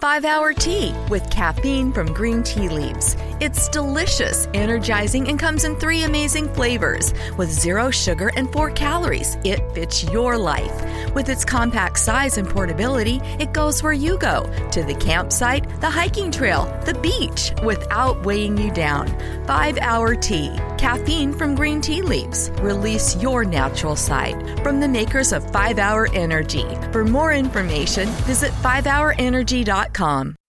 5 Hour Tea with caffeine from green tea leaves. It's delicious, energizing, and comes in three amazing flavors. With zero sugar and four calories, it fits your life. With its compact size and portability, it goes where you go to the campsite, the hiking trail, the beach without weighing you down. 5 Hour Tea, caffeine from green tea leaves. Release your natural side from the makers of 5 Hour Energy. For more information, visit 5hourenergy.com. Indeed.com.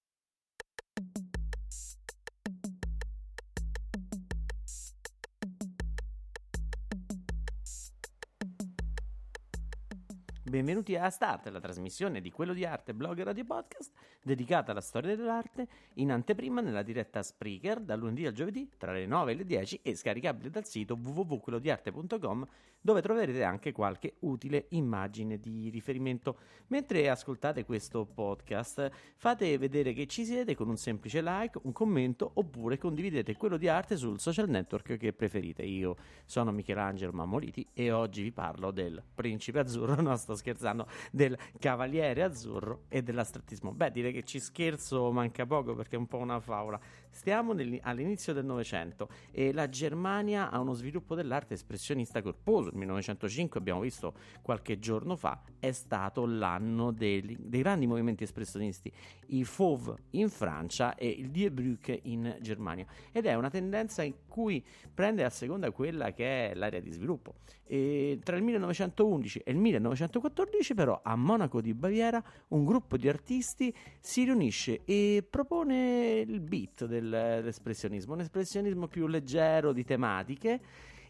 Benvenuti a Start, la trasmissione di Quello di Arte, blog e radio podcast dedicata alla storia dell'arte in anteprima nella diretta Spreaker dal lunedì al giovedì tra le 9 e le 10 e scaricabile dal sito www.quellodiarte.com dove troverete anche qualche utile immagine di riferimento. Mentre ascoltate questo podcast fate vedere che ci siete con un semplice like, un commento oppure condividete quello di arte sul social network che preferite. Io sono Michelangelo Mammoliti e oggi vi parlo del Principe Azzurro, no sto del Cavaliere Azzurro e dell'astrattismo. Beh, direi che ci scherzo manca poco perché è un po' una favola. Stiamo all'inizio del Novecento e la Germania ha uno sviluppo dell'arte espressionista corposo. Il 1905, abbiamo visto qualche giorno fa, è stato l'anno dei, dei grandi movimenti espressionisti, i Fauve in Francia e il Die Brücke in Germania. Ed è una tendenza in cui prende a seconda quella che è l'area di sviluppo. E tra il 1911 e il 1914, però, a Monaco di Baviera, un gruppo di artisti si riunisce e propone il beat del dell'espressionismo, un espressionismo più leggero di tematiche,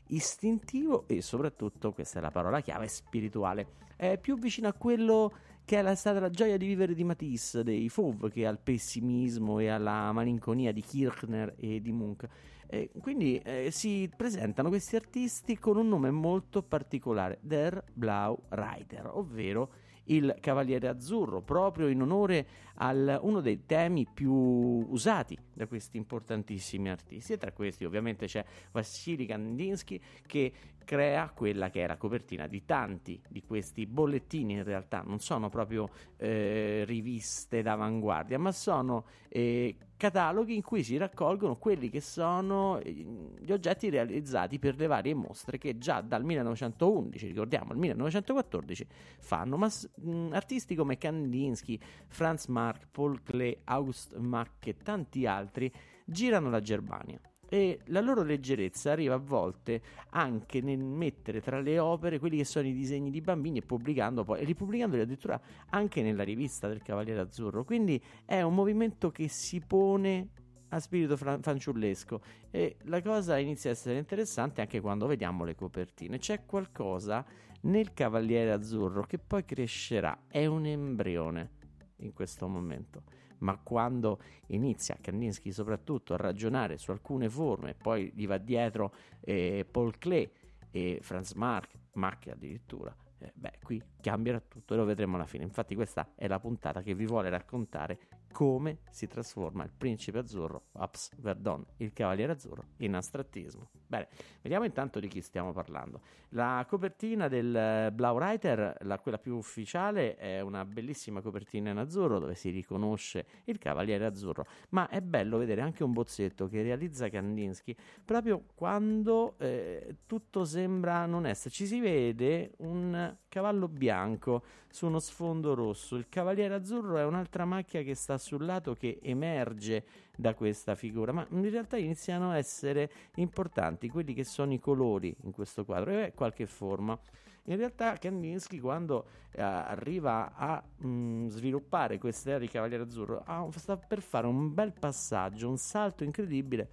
istintivo e soprattutto, questa è la parola chiave, spirituale. È più vicino a quello che è stata la gioia di vivere di Matisse, dei Fauve, che al pessimismo e alla malinconia di Kirchner e di Munch. Eh, quindi eh, si presentano questi artisti con un nome molto particolare, Der Blau Reiter, ovvero il Cavaliere Azzurro, proprio in onore a uno dei temi più usati da questi importantissimi artisti. E tra questi ovviamente c'è Vassili Kandinsky che crea quella che è la copertina di tanti di questi bollettini, in realtà non sono proprio eh, riviste d'avanguardia, ma sono eh, cataloghi in cui si raccolgono quelli che sono eh, gli oggetti realizzati per le varie mostre che già dal 1911, ricordiamo, al 1914 fanno, ma mh, artisti come Kandinsky, Franz Marc, Paul Klee, August Mack e tanti altri girano la Germania e la loro leggerezza arriva a volte anche nel mettere tra le opere quelli che sono i disegni di bambini e pubblicando poi, e ripubblicandoli addirittura anche nella rivista del Cavaliere Azzurro. Quindi è un movimento che si pone a spirito fran- fanciullesco e la cosa inizia a essere interessante anche quando vediamo le copertine. C'è qualcosa nel Cavaliere Azzurro che poi crescerà, è un embrione in questo momento ma quando inizia Kandinsky soprattutto a ragionare su alcune forme, poi gli va dietro eh, Paul Klee e Franz Marc, Marc addirittura, eh, beh, qui cambierà tutto e lo vedremo alla fine. Infatti, questa è la puntata che vi vuole raccontare come si trasforma il principe azzurro, Ups Verdon, il cavaliere azzurro, in astrattismo. Bene, vediamo intanto di chi stiamo parlando. La copertina del Blau Reiter, la, quella più ufficiale, è una bellissima copertina in azzurro dove si riconosce il cavaliere azzurro, ma è bello vedere anche un bozzetto che realizza Kandinsky proprio quando eh, tutto sembra non essere. Ci si vede un cavallo bianco su uno sfondo rosso. Il cavaliere azzurro è un'altra macchia che sta sul lato che emerge da questa figura, ma in realtà iniziano a essere importanti quelli che sono i colori in questo quadro e qualche forma. In realtà Kandinsky quando eh, arriva a mh, mm, sviluppare questa era di Cavaliere Azzurro ha, sta per fare un bel passaggio, un salto incredibile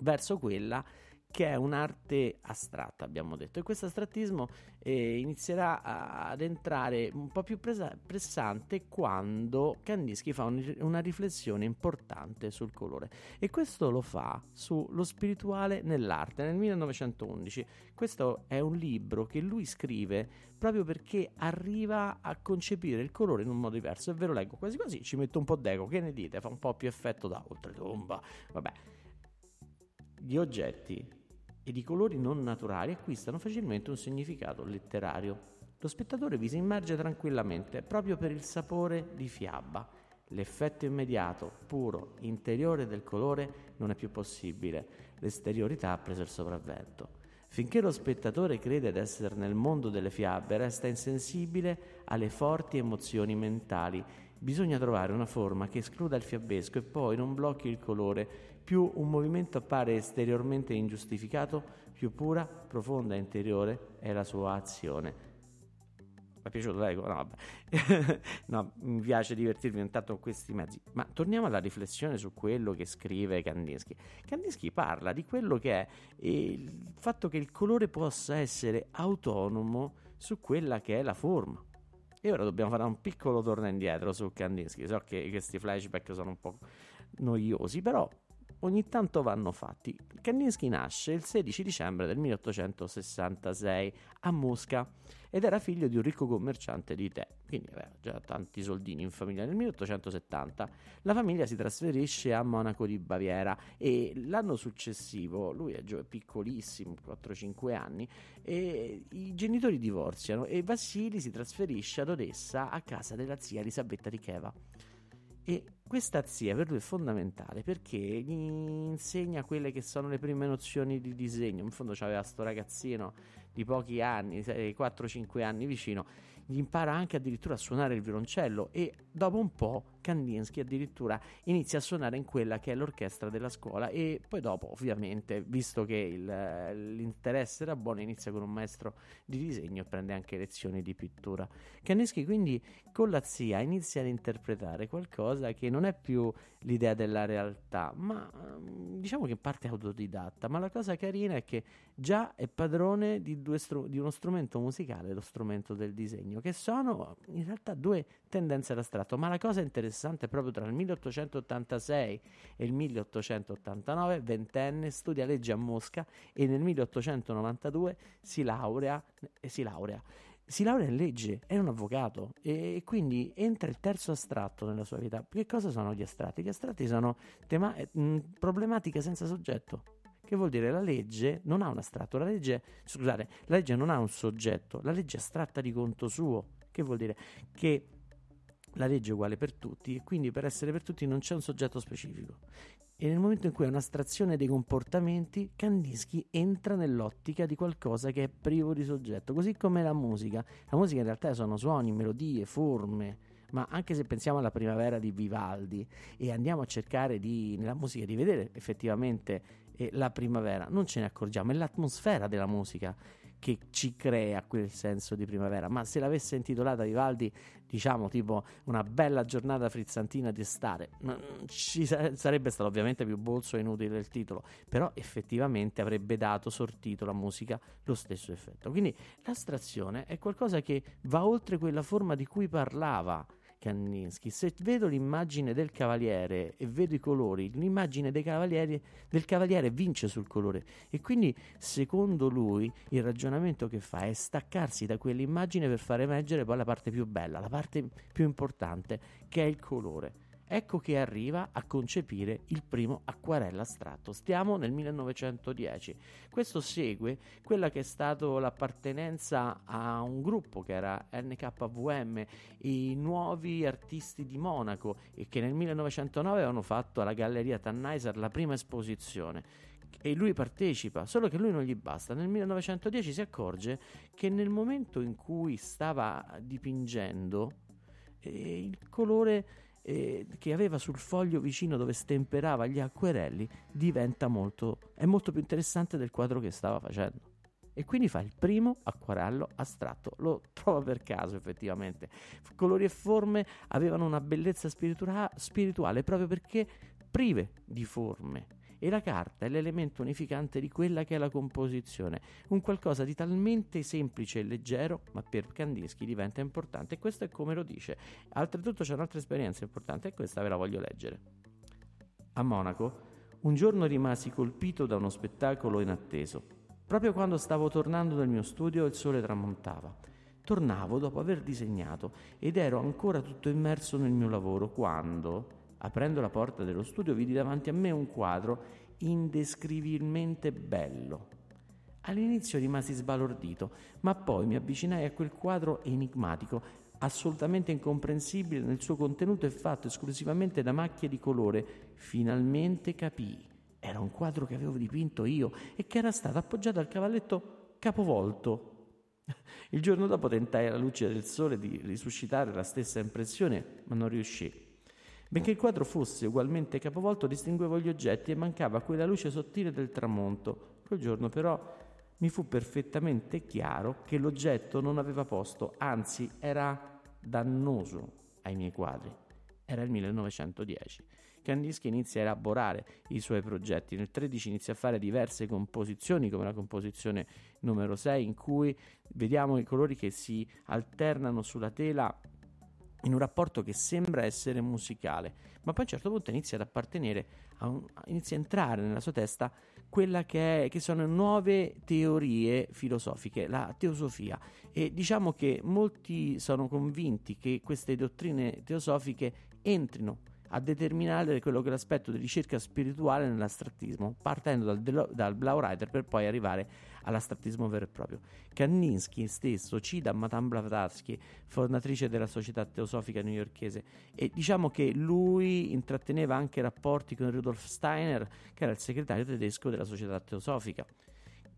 verso quella è un'arte astratta, abbiamo detto, e questo astrattismo eh, inizierà ad entrare un po' più presa- pressante quando Kandinsky fa un, una riflessione importante sul colore e questo lo fa sullo spirituale nell'arte nel 1911. Questo è un libro che lui scrive proprio perché arriva a concepire il colore in un modo diverso e ve lo leggo quasi quasi, ci metto un po' d'eco, che ne dite? Fa un po' più effetto da oltretomba, vabbè. Gli oggetti ed i colori non naturali acquistano facilmente un significato letterario. Lo spettatore vi si immerge tranquillamente proprio per il sapore di fiaba. L'effetto immediato, puro, interiore del colore non è più possibile, l'esteriorità ha preso il sopravvento. Finché lo spettatore crede di essere nel mondo delle fiabe, resta insensibile alle forti emozioni mentali. Bisogna trovare una forma che escluda il fiabesco e poi non blocchi il colore. Più un movimento appare esteriormente ingiustificato, più pura, profonda e interiore è la sua azione. Mi è piaciuto, ecco, no, no, mi piace divertirmi intanto con questi mezzi. Ma torniamo alla riflessione su quello che scrive Kandinsky. Kandinsky parla di quello che è il fatto che il colore possa essere autonomo su quella che è la forma. E ora dobbiamo fare un piccolo torno indietro su Kandinsky. So che questi flashback sono un po' noiosi, però ogni tanto vanno fatti. Kandinsky nasce il 16 dicembre del 1866 a Mosca ed era figlio di un ricco commerciante di tè, quindi aveva già tanti soldini in famiglia. Nel 1870 la famiglia si trasferisce a Monaco di Baviera e l'anno successivo, lui è piccolissimo, 4-5 anni, i genitori divorziano e Vassili si trasferisce ad Odessa a casa della zia Elisabetta di Cheva. E questa zia per lui è fondamentale perché gli insegna quelle che sono le prime nozioni di disegno. In fondo c'aveva sto ragazzino di pochi anni, 4-5 anni vicino, impara anche addirittura a suonare il violoncello e dopo un po' Kandinsky addirittura inizia a suonare in quella che è l'orchestra della scuola e poi dopo ovviamente visto che il, l'interesse era buono inizia con un maestro di disegno e prende anche lezioni di pittura. Kandinsky quindi con la zia inizia ad interpretare qualcosa che non è più l'idea della realtà ma diciamo che in parte è autodidatta ma la cosa carina è che già è padrone di, stru- di uno strumento musicale, lo strumento del disegno che sono in realtà due tendenze all'astratto ma la cosa interessante interessante proprio tra il 1886 e il 1889, ventenne, studia legge a Mosca e nel 1892 si laurea, eh, si laurea si laurea in legge, è un avvocato e quindi entra il terzo astratto nella sua vita. Che cosa sono gli astratti? Gli astratti sono tema- eh, problematiche senza soggetto. Che vuol dire la legge non ha un astratto, la legge, scusate, la legge non ha un soggetto, la legge è astratta di conto suo. Che vuol dire? Che la legge è uguale per tutti e quindi per essere per tutti non c'è un soggetto specifico. E nel momento in cui è un'astrazione dei comportamenti, Kandinsky entra nell'ottica di qualcosa che è privo di soggetto, così come la musica. La musica in realtà sono suoni, melodie, forme, ma anche se pensiamo alla primavera di Vivaldi e andiamo a cercare di, nella musica di vedere effettivamente eh, la primavera, non ce ne accorgiamo, è l'atmosfera della musica che ci crea quel senso di primavera. Ma se l'avesse intitolata Vivaldi, diciamo tipo una bella giornata frizzantina di estate, ci sarebbe stato ovviamente più bolso e inutile il titolo, però effettivamente avrebbe dato sortito la musica lo stesso effetto. Quindi l'astrazione è qualcosa che va oltre quella forma di cui parlava Kandinsky. Se vedo l'immagine del cavaliere e vedo i colori, l'immagine del cavaliere vince sul colore. E quindi, secondo lui, il ragionamento che fa è staccarsi da quell'immagine per far emergere poi la parte più bella, la parte più importante, che è il colore. Ecco che arriva a concepire il primo acquarella astratto. Stiamo nel 1910. Questo segue quella che è stata l'appartenenza a un gruppo che era NKVM, i nuovi artisti di Monaco, e che nel 1909 avevano fatto alla Galleria Tannheiser la prima esposizione e lui partecipa, solo che lui non gli basta. Nel 1910 si accorge che nel momento in cui stava dipingendo eh, il colore eh, che aveva sul foglio vicino dove stemperava gli acquerelli diventa molto, è molto più interessante del quadro che stava facendo. E quindi fa il primo acquarello astratto. Lo trova per caso, effettivamente. Colori e forme avevano una bellezza spiritua- spirituale proprio perché prive di forme e la carta è l'elemento unificante di quella che è la composizione, un qualcosa di talmente semplice e leggero, ma per Kandinsky diventa importante e questo è come lo dice. Oltretutto c'è un'altra esperienza importante e questa ve la voglio leggere. A Monaco, un giorno rimasi colpito da uno spettacolo inatteso. Proprio quando stavo tornando dal mio studio il sole tramontava. Tornavo dopo aver disegnato ed ero ancora tutto immerso nel mio lavoro quando, Aprendo la porta dello studio vidi davanti a me un quadro indescrivibilmente bello. All'inizio rimasi sbalordito, ma poi mi avvicinai a quel quadro enigmatico. assolutamente incomprensibile nel suo contenuto e fatto esclusivamente da macchie di colore, finalmente capii. Era un quadro che avevo dipinto io e che era stato appoggiato al cavalletto capovolto. Il giorno dopo tentai alla luce del sole di risuscitare la stessa impressione, ma non riuscì. Benché il quadro fosse ugualmente capovolto, distinguevo gli oggetti e mancava quella luce sottile del tramonto. Quel giorno però mi fu perfettamente chiaro che l'oggetto non aveva posto, anzi era dannoso ai miei quadri. Era il 1910. Kandinsky inizia a elaborare i suoi progetti. Nel 13 inizia a fare diverse composizioni, come la composizione numero 6, in cui vediamo i colori che si alternano sulla tela in un rapporto che sembra essere musicale, ma poi a un certo punto inizia ad appartenere, a un, inizia a entrare nella sua testa quella che, è, che, sono nuove teorie filosofiche, la teosofia. E diciamo che molti sono convinti che queste dottrine teosofiche entrino a determinare quello che è l'aspetto di ricerca spirituale nell'astrattismo, partendo dal, dal Blaurider per poi arrivare all'astrattismo vero e proprio. Kandinsky stesso cita Madame Blavatsky, fondatrice della Società Teosofica newyorchese, e diciamo che lui intratteneva anche rapporti con Rudolf Steiner, che era il segretario tedesco della Società Teosofica.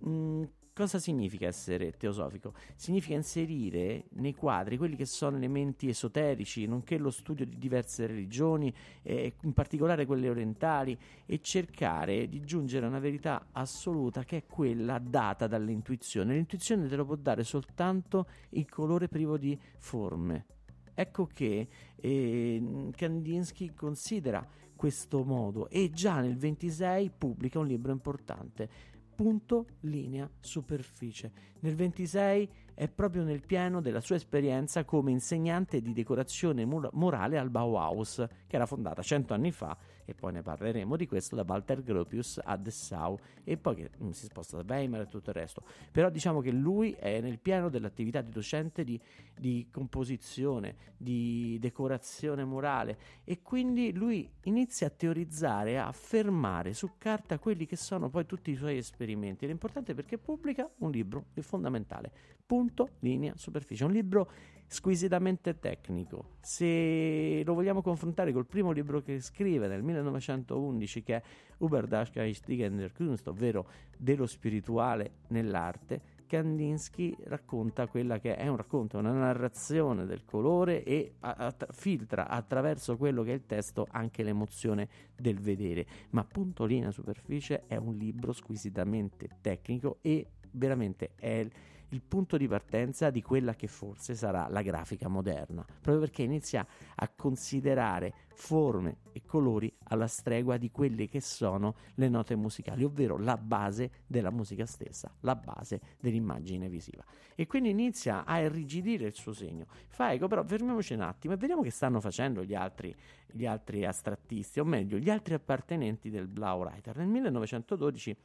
Mm, Cosa significa essere teosofico? Significa inserire nei quadri quelli che sono elementi esoterici, nonché lo studio di diverse religioni, eh, in particolare quelle orientali, e cercare di giungere a una verità assoluta che è quella data dall'intuizione. L'intuizione te lo può dare soltanto il colore privo di forme. Ecco che eh, Kandinsky considera questo modo e già nel 26 pubblica un libro importante punto, linea, superficie. Nel 26 è proprio nel pieno della sua esperienza come insegnante di decorazione morale al Bauhaus, che era fondata cento anni fa e poi ne parleremo di questo da Walter Gropius a Dessau e poi che mm, si sposta da Weimar e tutto il resto. Però diciamo che lui è nel pieno dell'attività di docente di, di composizione, di decorazione morale e quindi lui inizia a teorizzare, a affermare su carta quelli che sono poi tutti i suoi esperimenti. L'importante è perché pubblica un libro, è fondamentale. Punto, linea, superficie. Un libro squisitamente tecnico. Se lo vogliamo confrontare col primo libro che scrive nel 1911, che è Über das Geistige in der Kunst, ovvero dello spirituale nell'arte, Kandinsky racconta quella che è un racconto, una narrazione del colore e a, a, filtra attraverso quello che è il testo anche l'emozione del vedere. Ma punto linea superficie è un libro squisitamente tecnico e veramente è il punto di partenza di quella che forse sarà la grafica moderna, proprio perché inizia a considerare forme e colori alla stregua di quelle che sono le note musicali, ovvero la base della musica stessa, la base dell'immagine visiva. E quindi inizia a irrigidire il suo segno. Fa ecco, però fermiamoci un attimo e vediamo che stanno facendo gli altri, gli altri astrattisti, o meglio, gli altri appartenenti del Blau Reiter. Nel 1912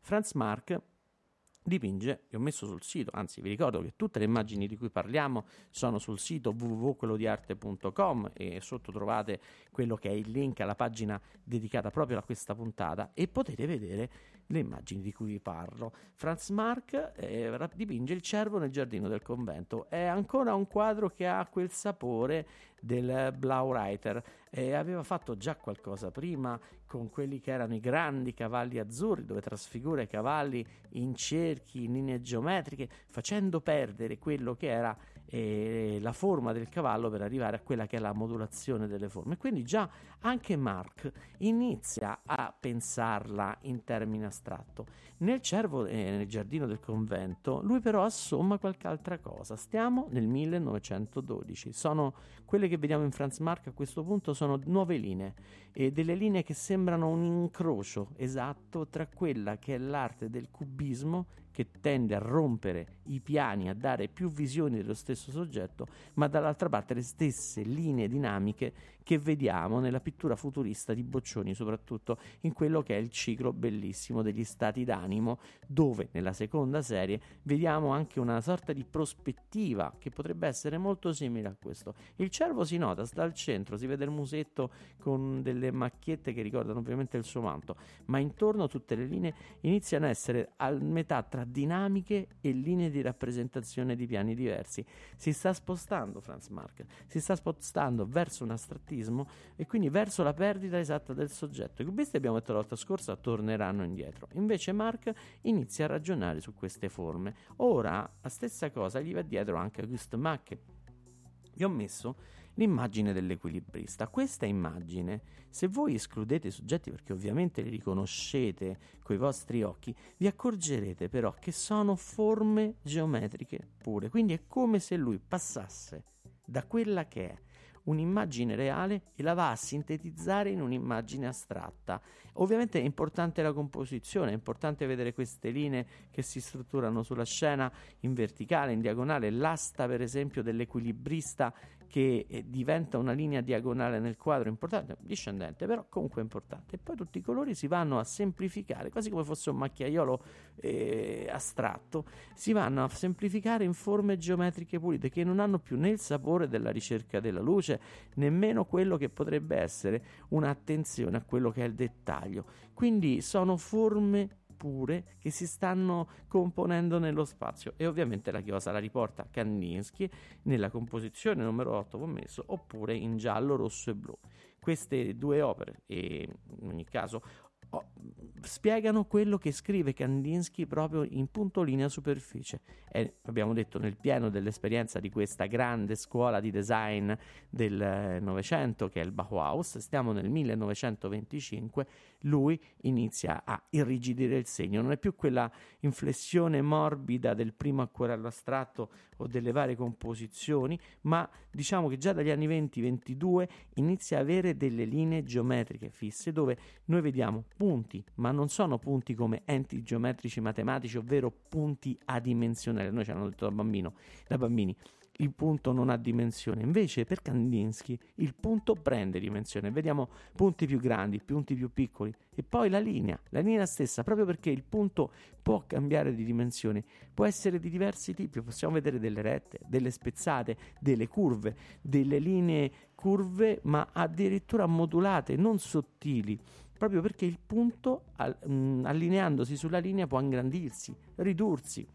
Franz Marc dipinge, vi ho messo sul sito, anzi vi ricordo che tutte le immagini di cui parliamo sono sul sito www.quellodiarte.com e sotto trovate quello che è il link alla pagina dedicata proprio a questa puntata e potete vedere le immagini di cui vi parlo. Franz Marc eh, dipinge il cervo nel giardino del convento. È ancora un quadro che ha quel sapore del Blaureiter. Eh, aveva fatto già qualcosa prima con quelli che erano i grandi cavalli azzurri, dove trasfigura i cavalli in cerchi, in linee geometriche, facendo perdere quello che era eh, la forma del cavallo per arrivare a quella che è la modulazione delle forme. Quindi già anche Mark inizia a pensarla in termini astratto. Nel cervo e eh, nel giardino del convento, lui però assomma qualche altra cosa. Stiamo nel 1912. Sono quelle che vediamo in Franz Mark a questo punto sono nuove linee e delle linee che sembrano un incrocio esatto tra quella che è l'arte del cubismo che tende a rompere i piani, a dare più visioni dello stesso soggetto, ma dall'altra parte le stesse linee dinamiche che vediamo nella pittura futurista di Boccioni, soprattutto in quello che è il ciclo bellissimo degli stati d'animo, dove nella seconda serie vediamo anche una sorta di prospettiva che potrebbe essere molto simile a questo. Il cervo si nota, sta al centro, si vede il musetto con delle macchiette che ricordano ovviamente il suo manto, ma intorno tutte le linee iniziano a essere a metà tra tra dinamiche e linee di rappresentazione di piani diversi. Si sta spostando Franz Marc, si sta spostando verso un astrattismo e quindi verso la perdita esatta del soggetto. I cubisti abbiamo detto la volta scorsa torneranno indietro. Invece Marc inizia a ragionare su queste forme. Ora la stessa cosa gli va dietro anche Auguste Macke. Vi ho messo l'immagine dell'equilibrista. Questa immagine, se voi escludete i soggetti perché ovviamente li riconoscete coi vostri occhi, vi accorgerete però che sono forme geometriche pure. Quindi è come se lui passasse da quella che è un'immagine reale e la va a sintetizzare in un'immagine astratta. Ovviamente è importante la composizione, è importante vedere queste linee che si strutturano sulla scena in verticale, in diagonale, l'asta per esempio dell'equilibrista che eh, diventa una linea diagonale nel quadro importante, discendente, però comunque importante. E poi tutti i colori si vanno a semplificare, quasi come fosse un macchiaiolo eh, astratto, si vanno a semplificare in forme geometriche pulite che non hanno più né il sapore della ricerca della luce, nemmeno quello che potrebbe essere un'attenzione a quello che è il dettaglio. Quindi sono forme pure che si stanno componendo nello spazio e ovviamente la chiosa la riporta Kandinsky nella composizione numero 8 che ho messo oppure in giallo, rosso e blu. Queste due opere e in ogni caso spiegano quello che scrive Kandinsky proprio in punto linea superficie. E abbiamo detto nel pieno dell'esperienza di questa grande scuola di design del Novecento che è il Bauhaus, stiamo nel 1925, lui inizia a irrigidire il segno, non è più quella inflessione morbida del primo acquerello astratto o delle varie composizioni, ma diciamo che già dagli anni 20-22 inizia a avere delle linee geometriche fisse dove noi vediamo punti, ma non sono punti come enti geometrici matematici, ovvero punti adimensionali. Noi ci hanno detto da, bambino, da bambini il punto non ha dimensione. Invece per Kandinsky il punto prende dimensione. Vediamo punti più grandi, punti più piccoli e poi la linea, la linea stessa, proprio perché il punto può cambiare di dimensione, può essere di diversi tipi. Possiamo vedere delle rette, delle spezzate, delle curve, delle linee curve, ma addirittura modulate, non sottili proprio perché il punto, allineandosi sulla linea, può ingrandirsi, ridursi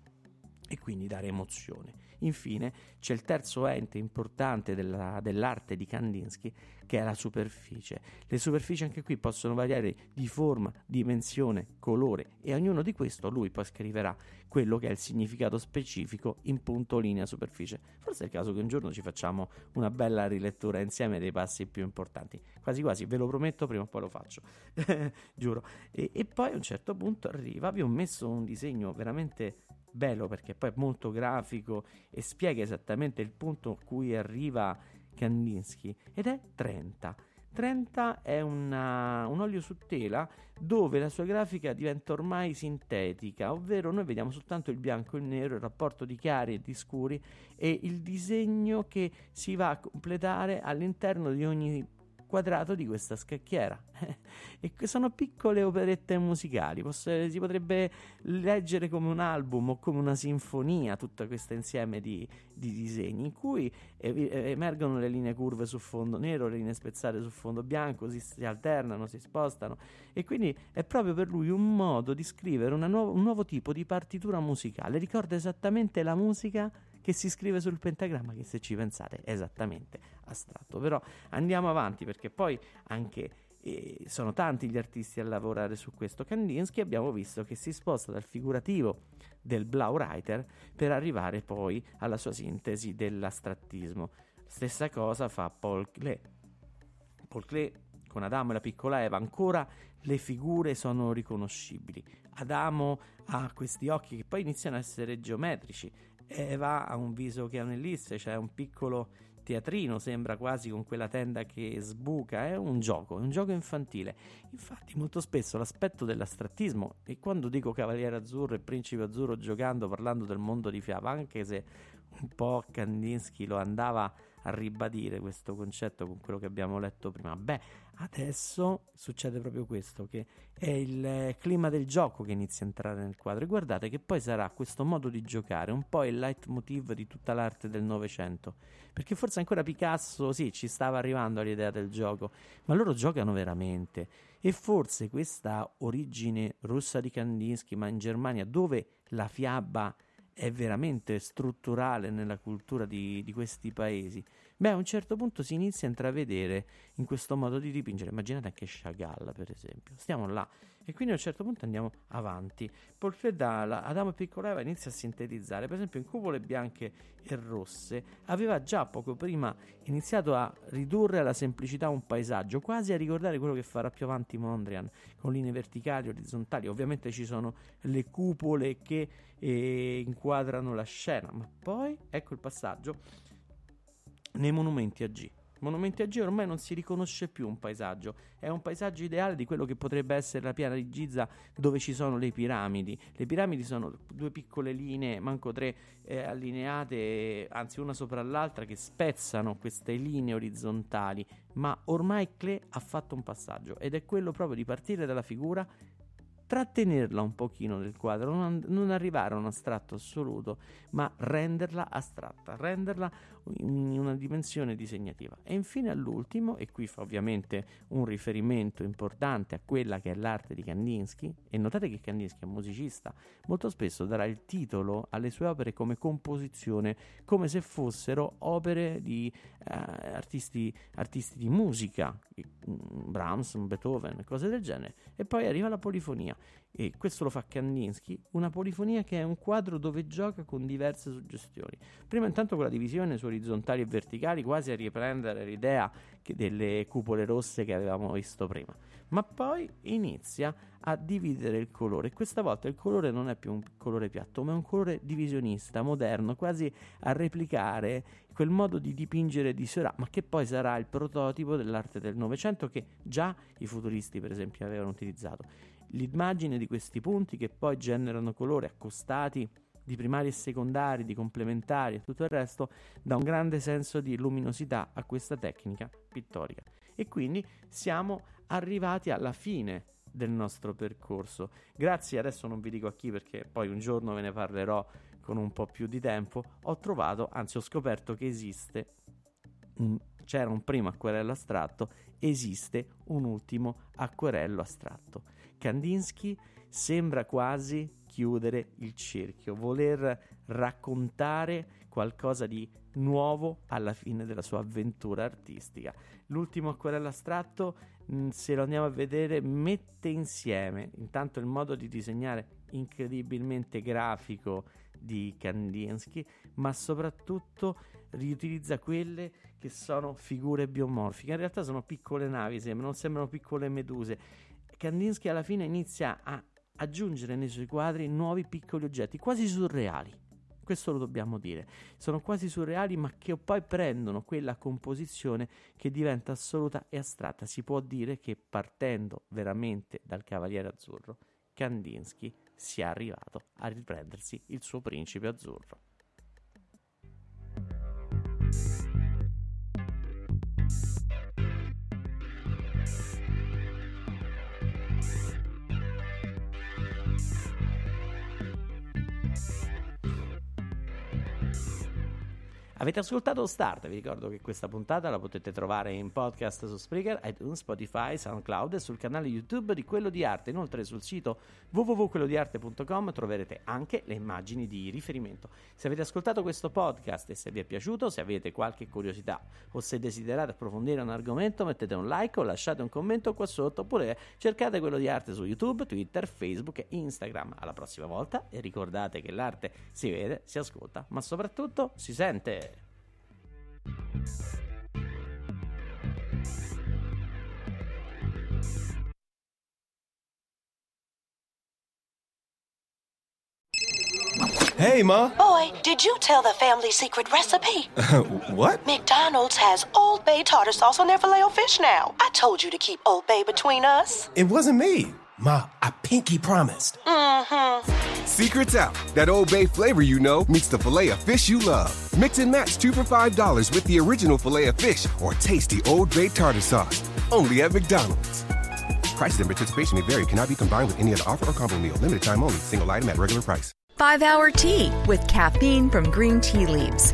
e quindi dare emozione. Infine c'è il terzo ente importante della, dell'arte di Kandinsky che è la superficie. Le superfici anche qui possono variare di forma, dimensione, colore e ognuno di questo lui poi scriverà quello che è il significato specifico in punto, linea, superficie. Forse è il caso che un giorno ci facciamo una bella rilettura insieme dei passi più importanti. Quasi quasi, ve lo prometto, prima o poi lo faccio. Giuro. E, e poi a un certo punto arriva, vi ho messo un disegno veramente bello perché poi è molto grafico e spiega esattamente il punto a cui arriva Kandinsky ed è 30. 30 è una, un olio su tela dove la sua grafica diventa ormai sintetica, ovvero noi vediamo soltanto il bianco e il nero, il rapporto di chiari e di scuri e il disegno che si va a completare all'interno di ogni quadrato di questa scacchiera. e sono piccole operette musicali, Posso, si potrebbe leggere come un album o come una sinfonia tutto questo insieme di, di disegni in cui emergono le linee curve su fondo nero, le linee spezzate su fondo bianco, si, si alternano, si spostano. E quindi è proprio per lui un modo di scrivere nuovo, un nuovo tipo di partitura musicale, ricorda esattamente la musica che si scrive sul pentagramma, che se ci pensate esattamente astratto. Però andiamo avanti perché poi anche eh, sono tanti gli artisti a lavorare su questo. Kandinsky abbiamo visto che si sposta dal figurativo del Blaureiter per arrivare poi alla sua sintesi dell'astrattismo. Stessa cosa fa Paul Klee. Paul Klee con Adamo e la piccola Eva ancora le figure sono riconoscibili. Adamo ha questi occhi che poi iniziano a essere geometrici Eva ha un viso che è un'ellisse, cioè un piccolo teatrino, sembra quasi con quella tenda che sbuca, è un gioco, è un gioco infantile. Infatti molto spesso l'aspetto dell'astrattismo, e quando dico Cavaliere Azzurro e Principe Azzurro giocando, parlando del mondo di Fiaba, anche se un po' Kandinsky lo andava a ribadire questo concetto con quello che abbiamo letto prima. Beh, adesso succede proprio questo, che è il clima del gioco che inizia a entrare nel quadro. E guardate che poi sarà questo modo di giocare un po' il leitmotiv di tutta l'arte del Novecento, perché forse ancora Picasso sì, ci stava arrivando all'idea del gioco, ma loro giocano veramente. E forse questa origine russa di Kandinsky, ma in Germania dove la fiaba è veramente strutturale nella cultura di, di, questi paesi, beh, a un certo punto si inizia a intravedere in questo modo di dipingere. Immaginate anche Chagall, per esempio. Stiamo là e quindi a un certo punto andiamo avanti. Polfedala, Adamo Piccoleva inizia a sintetizzare, per esempio in cupole bianche e rosse, aveva già poco prima iniziato a ridurre alla semplicità un paesaggio, quasi a ricordare quello che farà più avanti Mondrian, con linee verticali, orizzontali. Ovviamente ci sono le cupole che eh, inquadrano la scena, ma poi ecco il passaggio nei monumenti a G. Monumenti a G ormai non si riconosce più un paesaggio, è un paesaggio ideale di quello che potrebbe essere la piana di Giza dove ci sono le piramidi. Le piramidi sono due piccole linee, manco tre, eh, allineate, anzi una sopra l'altra, che spezzano queste linee orizzontali, ma ormai Klee ha fatto un passaggio ed è quello proprio di partire dalla figura trattenerla un pochino nel quadro, non, non, arrivare a un astratto assoluto, ma renderla astratta, renderla in una dimensione disegnativa. E infine all'ultimo, e qui fa ovviamente un riferimento importante a quella che è l'arte di Kandinsky, e notate che Kandinsky è musicista, molto spesso darà il titolo alle sue opere come composizione, come se fossero opere di eh, artisti, artisti di musica, mm, Brahms, Beethoven, cose del genere, e poi arriva la polifonia e questo lo fa Kandinsky, una polifonia che è un quadro dove gioca con diverse suggestioni. Prima intanto con la divisione su orizzontali e verticali, quasi a riprendere l'idea delle cupole rosse che avevamo visto prima, ma poi inizia a dividere il colore. Questa volta il colore non è più un colore piatto, ma è un colore divisionista, moderno, quasi a replicare quel modo di dipingere di Seurat, ma che poi sarà il prototipo dell'arte del Novecento che già i futuristi, per esempio, avevano utilizzato l'immagine di questi punti che poi generano colore accostati di primari e secondari, di complementari e tutto il resto, dà un grande senso di luminosità a questa tecnica pittorica. E quindi siamo arrivati alla fine del nostro percorso. Grazie, adesso non vi dico a chi perché poi un giorno ve ne parlerò con un po' più di tempo, ho trovato, anzi ho scoperto che esiste un, c'era un primo acquerello astratto, esiste un ultimo acquerello astratto. Kandinsky sembra quasi chiudere il cerchio, voler raccontare qualcosa di nuovo alla fine della sua avventura artistica. L'ultimo acquerello astratto, mm, se lo andiamo a vedere, mette insieme intanto il modo di disegnare incredibilmente grafico di Kandinsky, ma soprattutto riutilizza quelle che sono figure biomorfiche. In realtà sono piccole navi, sembrano, sembrano piccole meduse Kandinsky alla fine inizia a aggiungere nei suoi quadri nuovi piccoli oggetti, quasi surreali. Questo lo dobbiamo dire. Sono quasi surreali, ma che poi prendono quella composizione che diventa assoluta e astratta. Si può dire che partendo veramente dal Cavaliere Azzurro, Kandinsky sia arrivato a riprendersi il suo principe azzurro. Avete ascoltato Start, vi ricordo che questa puntata la potete trovare in podcast su Spreaker, iTunes, Spotify, SoundCloud e sul canale YouTube di Quello di Arte. Inoltre sul sito www.quellodiarte.com troverete anche le immagini di riferimento. Se avete ascoltato questo podcast e se vi è piaciuto, se avete qualche curiosità o se desiderate approfondire un argomento, mettete un like o lasciate un commento qua sotto oppure cercate Quello di Arte su YouTube, Twitter, Facebook e Instagram. Alla prossima volta e ricordate che l'arte si vede, si ascolta, ma soprattutto si sente. Hey, Ma. Boy, did you tell the family secret recipe? what? McDonald's has Old Bay tartar sauce on their filet of fish now. I told you to keep Old Bay between us. It wasn't me. Ma, I pinky promised. Mm-hmm. Secret's out. That Old Bay flavor you know meets the filet of fish you love. Mix and match two for $5 with the original filet of fish or tasty Old Bay tartar sauce. Only at McDonald's. Prices and participation may vary. Cannot be combined with any other offer or combo meal. Limited time only. Single item at regular price. 5 Hour Tea with caffeine from green tea leaves.